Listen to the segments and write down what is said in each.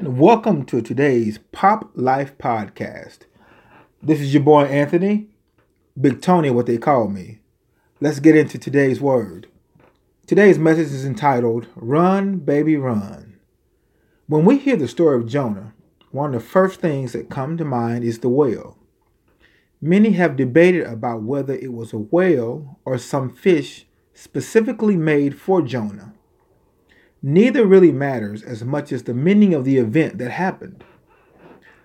and welcome to today's Pop Life Podcast. This is your boy Anthony, Big Tony, what they call me. Let's get into today's word. Today's message is entitled Run, Baby, Run. When we hear the story of Jonah, one of the first things that come to mind is the whale. Many have debated about whether it was a whale or some fish specifically made for Jonah. Neither really matters as much as the meaning of the event that happened.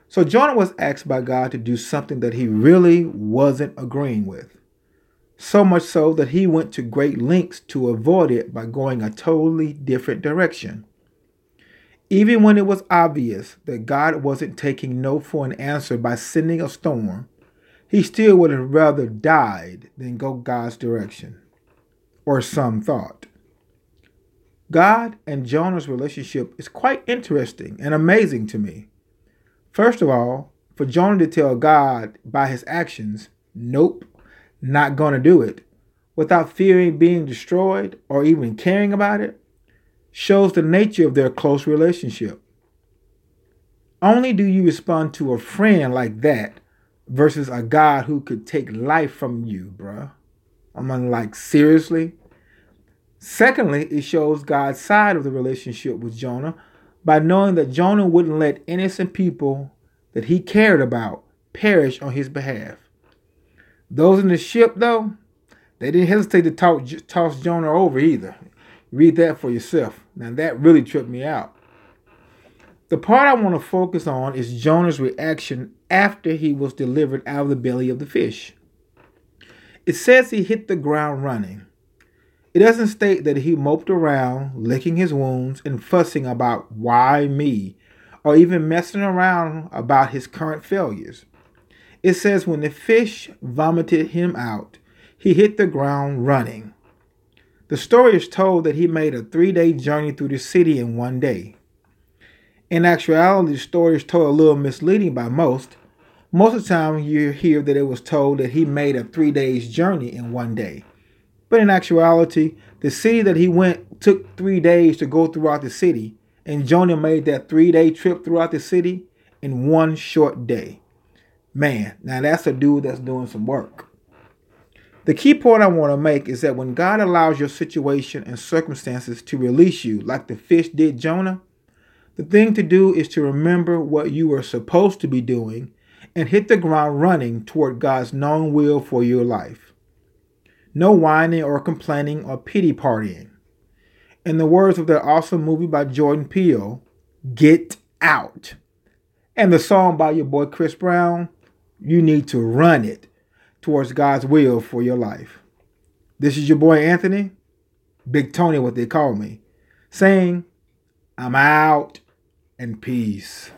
So Jonah was asked by God to do something that he really wasn't agreeing with. So much so that he went to great lengths to avoid it by going a totally different direction. Even when it was obvious that God wasn't taking no for an answer by sending a storm, he still would have rather died than go God's direction, or some thought. God and Jonah's relationship is quite interesting and amazing to me. First of all, for Jonah to tell God by his actions, nope, not to do it, without fearing being destroyed or even caring about it, shows the nature of their close relationship. Only do you respond to a friend like that versus a God who could take life from you, bruh. I'm like, seriously? Secondly, it shows God's side of the relationship with Jonah by knowing that Jonah wouldn't let innocent people that he cared about perish on his behalf. Those in the ship, though, they didn't hesitate to talk, toss Jonah over either. Read that for yourself. Now, that really tripped me out. The part I want to focus on is Jonah's reaction after he was delivered out of the belly of the fish. It says he hit the ground running. It doesn't state that he moped around, licking his wounds and fussing about why me, or even messing around about his current failures. It says when the fish vomited him out, he hit the ground running. The story is told that he made a three day journey through the city in one day. In actuality, the story is told a little misleading by most. Most of the time, you hear that it was told that he made a three days journey in one day. But in actuality, the city that he went took three days to go throughout the city, and Jonah made that three day trip throughout the city in one short day. Man, now that's a dude that's doing some work. The key point I want to make is that when God allows your situation and circumstances to release you, like the fish did Jonah, the thing to do is to remember what you are supposed to be doing and hit the ground running toward God's known will for your life. No whining or complaining or pity partying. In the words of that awesome movie by Jordan Peele, get out. And the song by your boy Chris Brown, you need to run it towards God's will for your life. This is your boy Anthony, Big Tony, what they call me, saying, I'm out and peace.